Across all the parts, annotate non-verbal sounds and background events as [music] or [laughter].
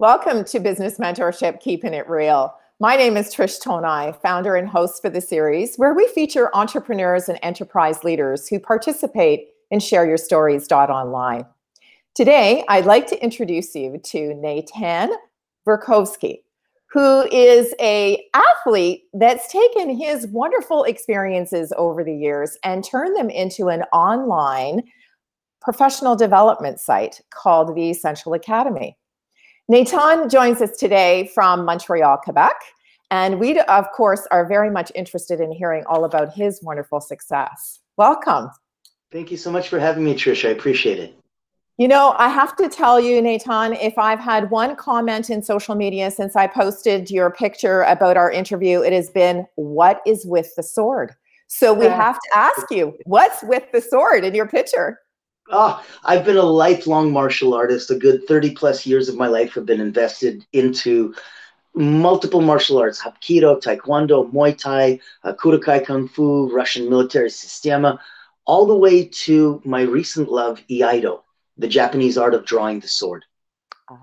Welcome to Business Mentorship Keeping It Real. My name is Trish Tonai, founder and host for the series, where we feature entrepreneurs and enterprise leaders who participate in Share Your Stories online. Today, I'd like to introduce you to Nathan Verkhovsky, who is a athlete that's taken his wonderful experiences over the years and turned them into an online professional development site called the Essential Academy. Natan joins us today from Montreal, Quebec. And we, of course, are very much interested in hearing all about his wonderful success. Welcome. Thank you so much for having me, Trish. I appreciate it. You know, I have to tell you, Nathan, if I've had one comment in social media since I posted your picture about our interview, it has been, What is with the sword? So we have to ask you, what's with the sword in your picture? Oh, I've been a lifelong martial artist. A good 30 plus years of my life have been invested into multiple martial arts Hapkido, Taekwondo, Muay Thai, uh, Kudokai Kung Fu, Russian military sistema, all the way to my recent love, Iaido, the Japanese art of drawing the sword. Ah.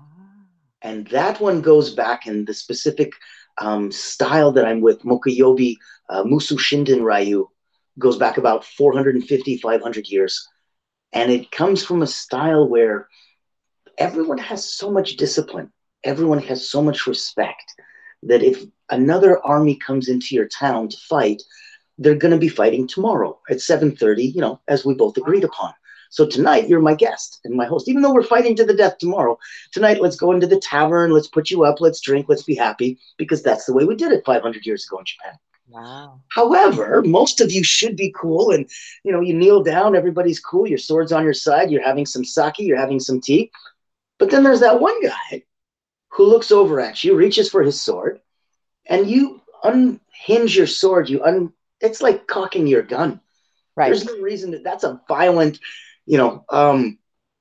And that one goes back in the specific um, style that I'm with, Mokuyobi uh, Muso Shinden Ryu, goes back about 450, 500 years. And it comes from a style where everyone has so much discipline, everyone has so much respect that if another army comes into your town to fight, they're going to be fighting tomorrow at 7:30, you know, as we both agreed upon. So tonight you're my guest and my host. Even though we're fighting to the death tomorrow, tonight let's go into the tavern, let's put you up, let's drink, let's be happy because that's the way we did it 500 years ago in Japan. Wow. However, most of you should be cool and you know, you kneel down, everybody's cool, your sword's on your side, you're having some sake, you're having some tea. But then there's that one guy who looks over at you, reaches for his sword, and you unhinge your sword, you un it's like cocking your gun. Right. There's no reason that that's a violent, you know, um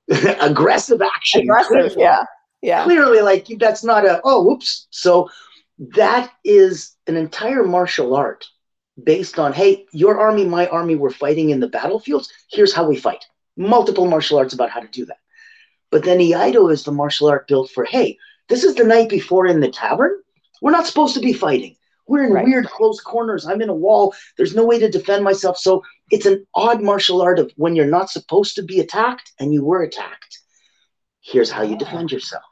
[laughs] aggressive action. Aggressive, clearly, yeah. Yeah. Clearly, like that's not a oh whoops. So that is an entire martial art based on hey your army my army we're fighting in the battlefields. Here's how we fight. Multiple martial arts about how to do that. But then iaido is the martial art built for hey this is the night before in the tavern. We're not supposed to be fighting. We're in right. weird close corners. I'm in a wall. There's no way to defend myself. So it's an odd martial art of when you're not supposed to be attacked and you were attacked. Here's how you defend yourself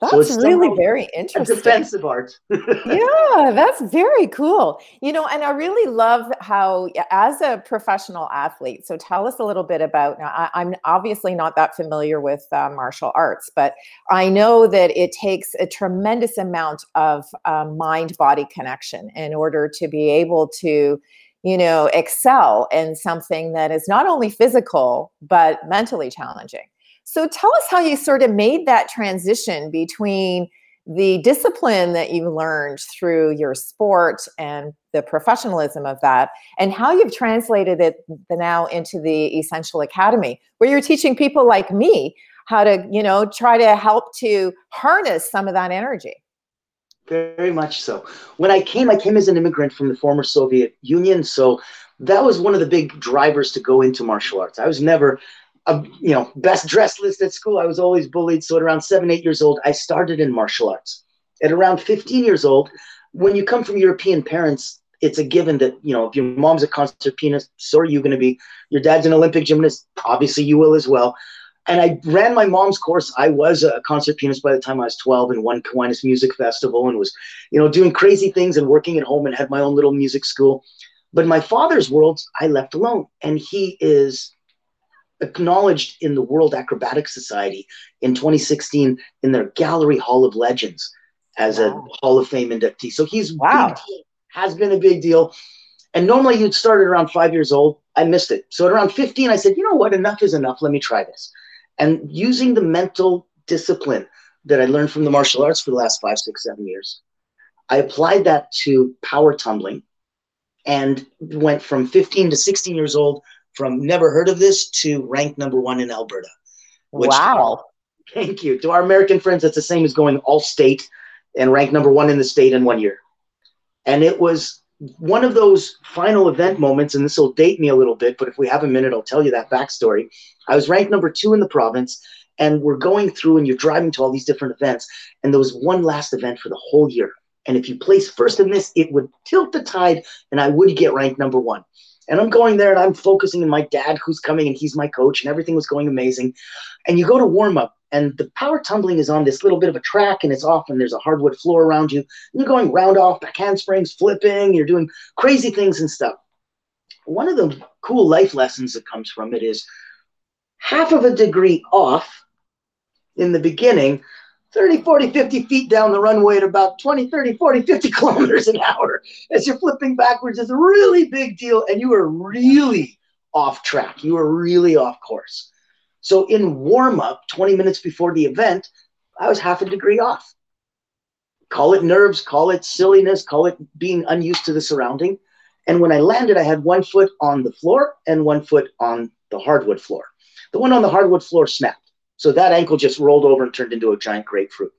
that's really very [laughs] interesting. defensive art. [laughs] yeah, that's very cool. You know, and I really love how, as a professional athlete, so tell us a little bit about. Now, I, am obviously not that familiar with uh, martial arts, but I know that it takes a tremendous amount of um, mind body connection in order to be able to you know excel in something that is not only physical but mentally challenging so tell us how you sort of made that transition between the discipline that you learned through your sport and the professionalism of that and how you've translated it now into the essential academy where you're teaching people like me how to you know try to help to harness some of that energy. Very much so. When i came i came as an immigrant from the former soviet union so that was one of the big drivers to go into martial arts. I was never a you know best dressed list at school. I was always bullied. So at around seven, eight years old, I started in martial arts. At around 15 years old, when you come from European parents, it's a given that you know if your mom's a concert pianist, so are you going to be. Your dad's an Olympic gymnast, obviously you will as well. And I ran my mom's course. I was a concert pianist by the time I was 12 and won Kiwanis Music Festival and was, you know, doing crazy things and working at home and had my own little music school. But my father's world, I left alone. And he is acknowledged in the World Acrobatic Society in 2016 in their Gallery Hall of Legends as wow. a Hall of Fame inductee. So he's wow. has been a big deal. And normally you'd start at around five years old. I missed it. So at around 15, I said, you know what? Enough is enough. Let me try this. And using the mental discipline that I learned from the martial arts for the last five, six, seven years, I applied that to power tumbling and went from 15 to 16 years old from never heard of this to ranked number one in Alberta. Which, wow. [laughs] Thank you. To our American friends, that's the same as going all state and ranked number one in the state in one year. And it was one of those final event moments, and this will date me a little bit, but if we have a minute, I'll tell you that backstory. I was ranked number two in the province, And we're going through and you're driving to all these different events. And there was one last event for the whole year. And if you place first in this, it would tilt the tide and I would get ranked number one. And I'm going there and I'm focusing on my dad who's coming and he's my coach and everything was going amazing. And you go to warm up and the power tumbling is on this little bit of a track and it's off and there's a hardwood floor around you. And you're going round off, back handsprings, flipping, you're doing crazy things and stuff. One of the cool life lessons that comes from it is half of a degree off in the beginning 30, 40, 50 feet down the runway at about 20, 30, 40, 50 [laughs] kilometers an hour as you're flipping backwards is a really big deal. And you are really off track. You are really off course. So in warm up, 20 minutes before the event, I was half a degree off. Call it nerves, call it silliness, call it being unused to the surrounding. And when I landed, I had one foot on the floor and one foot on the hardwood floor. The one on the hardwood floor snapped. So that ankle just rolled over and turned into a giant grapefruit.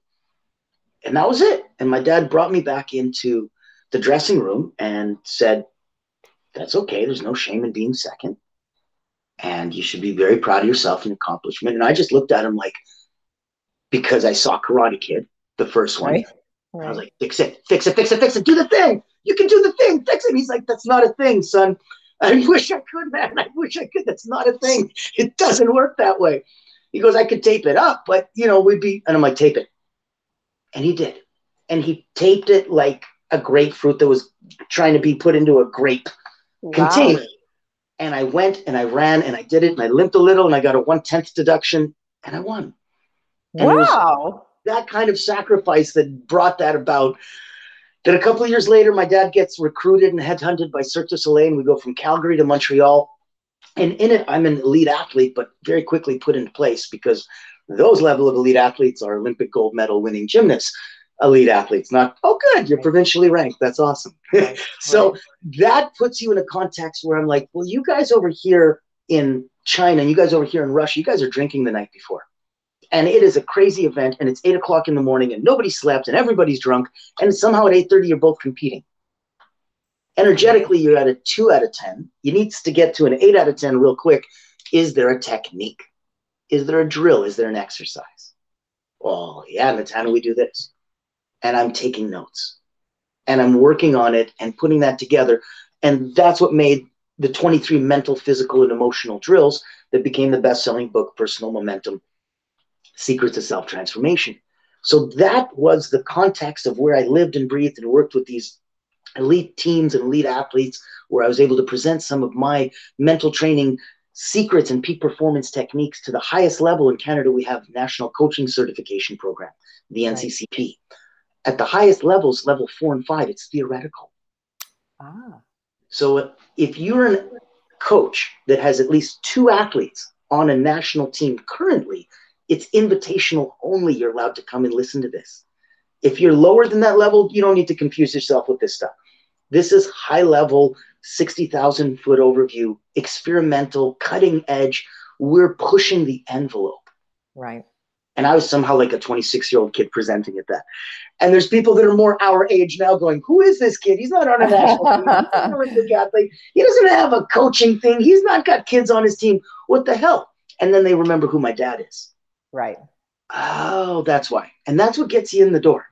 And that was it. And my dad brought me back into the dressing room and said, That's okay. There's no shame in being second. And you should be very proud of yourself and accomplishment. And I just looked at him like, because I saw Karate Kid, the first one. Right. Right. I was like, fix it, fix it, fix it, fix it, do the thing. You can do the thing, fix it. He's like, that's not a thing, son. I [laughs] wish I could, man. I wish I could. That's not a thing. It doesn't work that way. He goes, I could tape it up, but you know, we'd be, and I'm like, tape it. And he did. And he taped it like a grapefruit that was trying to be put into a grape wow. container. And I went and I ran and I did it and I limped a little and I got a one tenth deduction and I won. And wow. That kind of sacrifice that brought that about. Then a couple of years later, my dad gets recruited and headhunted by Cirque du Soleil, and we go from Calgary to Montreal and in it, I'm an elite athlete, but very quickly put into place because those level of elite athletes are Olympic gold medal winning gymnasts, elite athletes. Not oh, good, you're provincially ranked. That's awesome. [laughs] Right. so right. that puts you in a context where I'm like, well, you guys over here in China and you guys over here in Russia, you guys are drinking the night before. And it is a crazy event, and it's eight o'clock in the morning, and nobody slept, and everybody's drunk, and somehow at eight thirty you're both competing energetically you're at a 2 out of 10 you need to get to an 8 out of 10 real quick. Is there a technique? Is there a drill? Is there an exercise? Well yeah Natana, we do this. And i'm taking notes. And i'm working on it and putting that together. And that's what made the 23 mental physical and emotional drills that became the best-selling book personal momentum secrets of self-transformation. So that was the context of where i lived and breathed and worked with these elite teams and elite athletes where I was able to present some of my mental training secrets and peak performance techniques to the highest level in Canada. We have National Coaching Certification Program, the NCCP. Right. At the highest levels, level four and five, it's theoretical. Ah. So if you're a coach that has at least two athletes on a national team currently, it's invitational only. You're allowed to come and listen to this. If you're lower than that level, you don't need to confuse yourself with this stuff. This is high level, 60,000 foot overview, experimental, cutting edge. We're pushing the envelope. Right. And I was somehow like a 26 year old kid presenting at that. And there's people that are more our age now going, Who is this kid? He's not on a national team. He's [laughs] athlete. He doesn't have a coaching thing. He's not got kids on his team. What the hell? And then they remember who my dad is. Right. Oh, that's why. And that's what gets you in the door.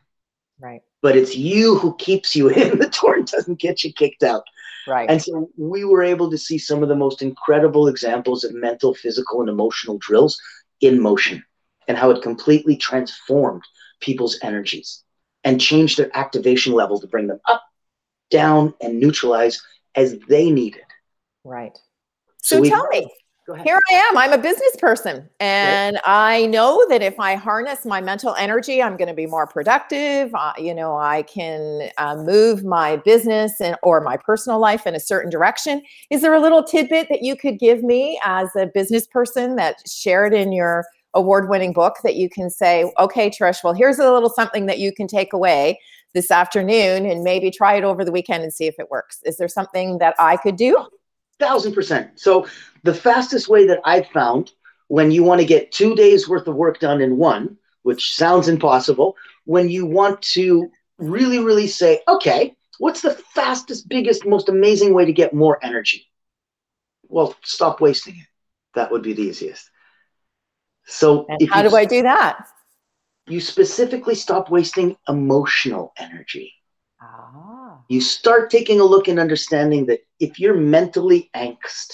Right but it's you who keeps you [laughs] in the door and doesn't get you kicked out. Right. And so we were able to see some of the most incredible examples of mental, physical, and emotional drills in motion and how it completely transformed people's energies and changed their activation level to bring them up, down, and neutralize as they needed. Right. So, so tell me, here I am. I'm a business person. And I know that if I harness my mental energy, I'm going to be more productive. Uh, you know, I can uh, move my business and or my personal life in a certain direction. Is there a little tidbit that you could give me as a business person that shared in your award-winning book that you can say, okay, Trish, well, here's a little something that you can take away this afternoon and maybe try it over the weekend and see if it works. Is there something that I could do? Thousand percent. So the fastest way that I've found when you want to get two days worth of work done in one, which sounds impossible, when you want to really, really say, okay, what's the fastest, biggest, most amazing way to get more energy? Well, stop wasting it. That would be the easiest. So, how do I do that? You specifically stop wasting emotional energy. Ah. You start taking a look and understanding that if you're mentally angst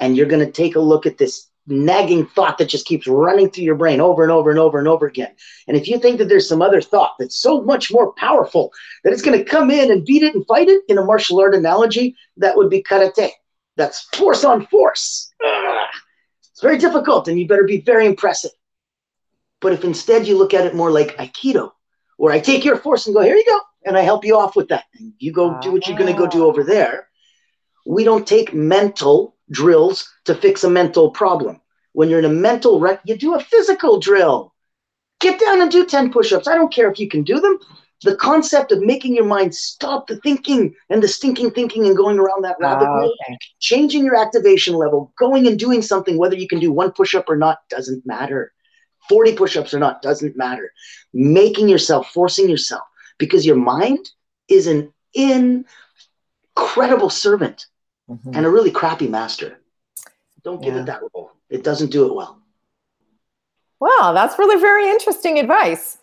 and you're going to take a look at this nagging thought that just keeps running through your brain over and over and over and over again. And if you think that there's some other thought that's so much more powerful that it's going to come in and beat it and fight it in a martial art analogy, that would be karate. That's force on force. Ugh. It's very difficult and you better be very impressive. But if instead you look at it more like Aikido, where I take your force and go, here you go, and I help you off with that. And you go do what you're going to go do ah. over there. We don't take mental drills to fix a mental problem. When you're in a mental wreck, you do a physical drill. Get down and do 10 push ups. I don't care if you can do them. The concept of making your mind stop the thinking and the stinking thinking and going around that rabbit oh, hole, okay. changing your activation level, going and doing something, whether you can do one push up or not, doesn't matter. 40 push ups or not, doesn't matter. Making yourself, forcing yourself, because your mind is an incredible servant mm-hmm. and a really crappy master. Don't give yeah. it that role. It doesn't do it well. Well, that's really very interesting advice.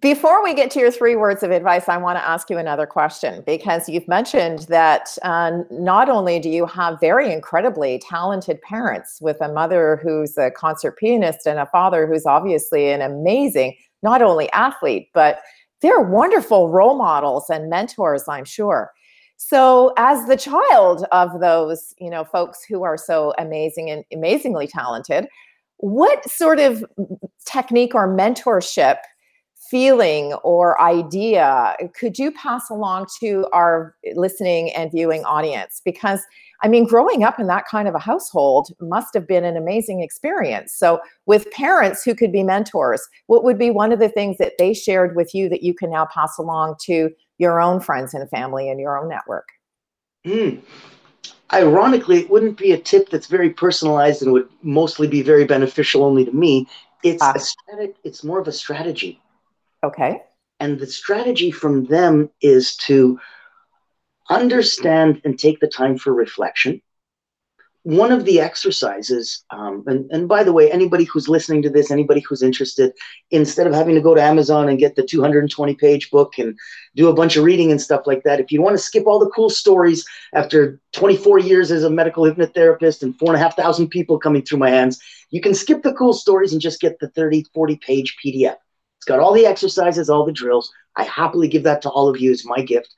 Before we get to your three words of advice, I want to ask you another question because you've mentioned that uh, not only do you have very incredibly talented parents with a mother who's a concert pianist and a father who's obviously an amazing, not only athlete, but they're wonderful role models and mentors, I'm sure. So, as the child of those, you know, folks who are so amazing and amazingly talented, what sort of technique or mentorship feeling or idea could you pass along to our listening and viewing audience? Because I mean, growing up in that kind of a household must have been an amazing experience. So, with parents who could be mentors, what would be one of the things that they shared with you that you can now pass along to your own friends and family and your own network? Mm. Ironically, it wouldn't be a tip that's very personalized and would mostly be very beneficial only to me. It's uh, a strat- it's more of a strategy. Okay. And the strategy from them is to understand and take the time for reflection one of the exercises, um, and, and by the way, anybody who's listening to this, anybody who's interested, instead of having to go to Amazon and get the 220 page book and do a bunch of reading and stuff like that, if you want to skip all the cool stories after 24 years as a medical hypnotherapist and four and a half thousand people coming through my hands, you can skip the cool stories and just get the 30, 40 page PDF. It's got all the exercises, all the drills. I happily give that to all of you as my gift.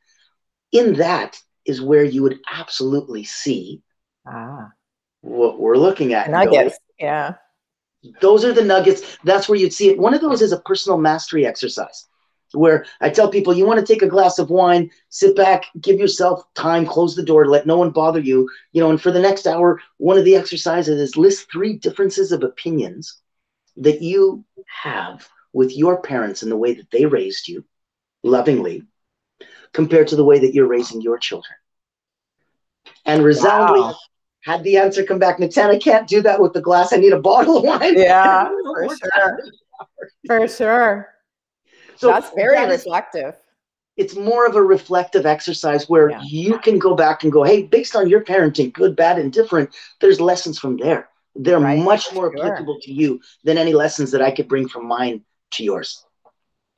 In that is where you would absolutely see Ah. What we're looking at. Nuggets. yeah. Those are the nuggets. That's where you'd see it. One of those is a personal mastery exercise where I tell people you want to take a glass of wine, sit back, give yourself time, close the door, let no one bother you. You know, and for the next hour, one of the exercises is list three differences of opinions that you have with your parents and the way that they raised you lovingly compared to the way that you're raising your children. And resoundingly, wow had the answer come back, Natan, I can't do that with the glass. I need a bottle of wine. Yeah, [laughs] for sure. For sure. So that's very that reflective. It's more of a reflective exercise where yeah. you can go back and go, hey, based on your parenting, good, bad, and different, there's lessons from there. They're right, much more sure. applicable to you than any lessons that I could bring from mine to yours.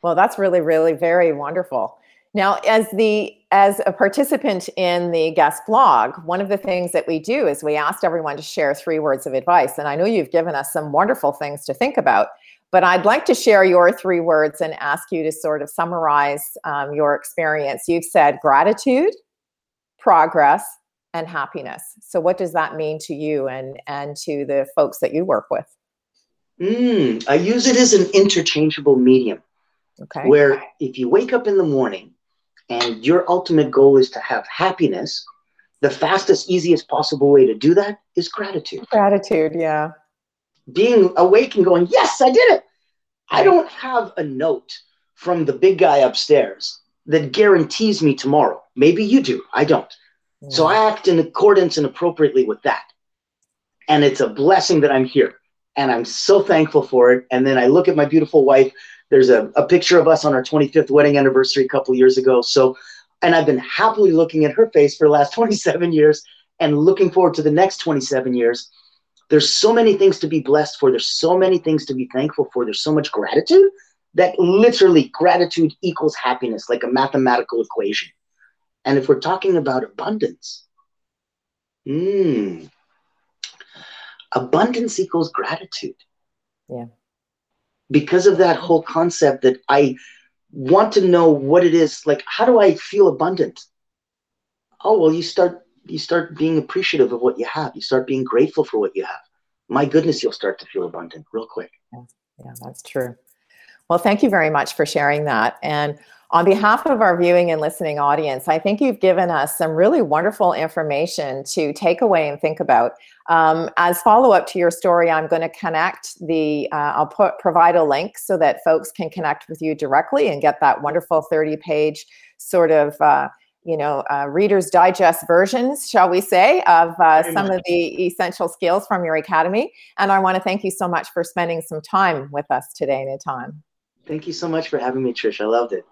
Well, that's really, really very wonderful. Now, as the as a participant in the guest blog, one of the things that we do is we asked everyone to share three words of advice. And I know you've given us some wonderful things to think about, but I'd like to share your three words and ask you to sort of summarize um, your experience. You've said gratitude, progress, and happiness. So, what does that mean to you and and to the folks that you work with? Mm, I use it as an interchangeable medium. Okay. Where if you wake up in the morning and your ultimate goal is to have happiness, the fastest, easiest possible way to do that is gratitude. Gratitude, yeah. Being awake and going, yes, I did it. I don't have a note from the big guy upstairs that guarantees me tomorrow. Maybe you do. I don't. Yeah. So I act in accordance and appropriately with that. And it's a blessing that I'm here. And I'm so thankful for it. And then I look at my beautiful wife there's a, a picture of us on our 25th wedding anniversary a couple years ago. So, and I've been happily looking at her face for the last [laughs] 27 years and looking forward to the next 27 years. there's so many things to be blessed for. There's so many things to be thankful for. There's so much gratitude that literally gratitude equals happiness, like a mathematical equation. And if we're talking about abundance, mm, abundance equals gratitude. Yeah. Because of that whole concept that I want to know what it is, like, how do I feel abundant? Oh, well, you start you start being appreciative of what you have. You start being grateful for what you have. My goodness, you'll start to feel abundant real quick. Yeah, yeah that's true. Well, thank you very much for sharing that. And on behalf of our viewing and listening audience, I think you've given us some really wonderful information to take away and think about. Um, as follow up to your story, I'm going to connect the, uh, I'll put provide a link so that folks can connect with you directly and get that wonderful 30 page sort of. Uh, you know, uh, Reader's Digest versions, shall we say, of uh, some of the essential skills from your academy. And I want to thank you so much for spending some time with us today, Natan. Thank you so much for having me, Trish. I loved it.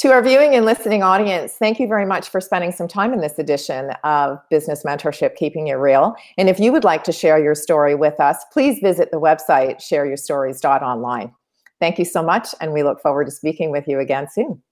To our viewing and listening audience, thank you very much for spending some time in this edition of Business Mentorship Keeping It Real. And if you would like to share your story with us, please visit the website shareyourstories.online. Thank you so much, and we look forward to speaking with you again soon.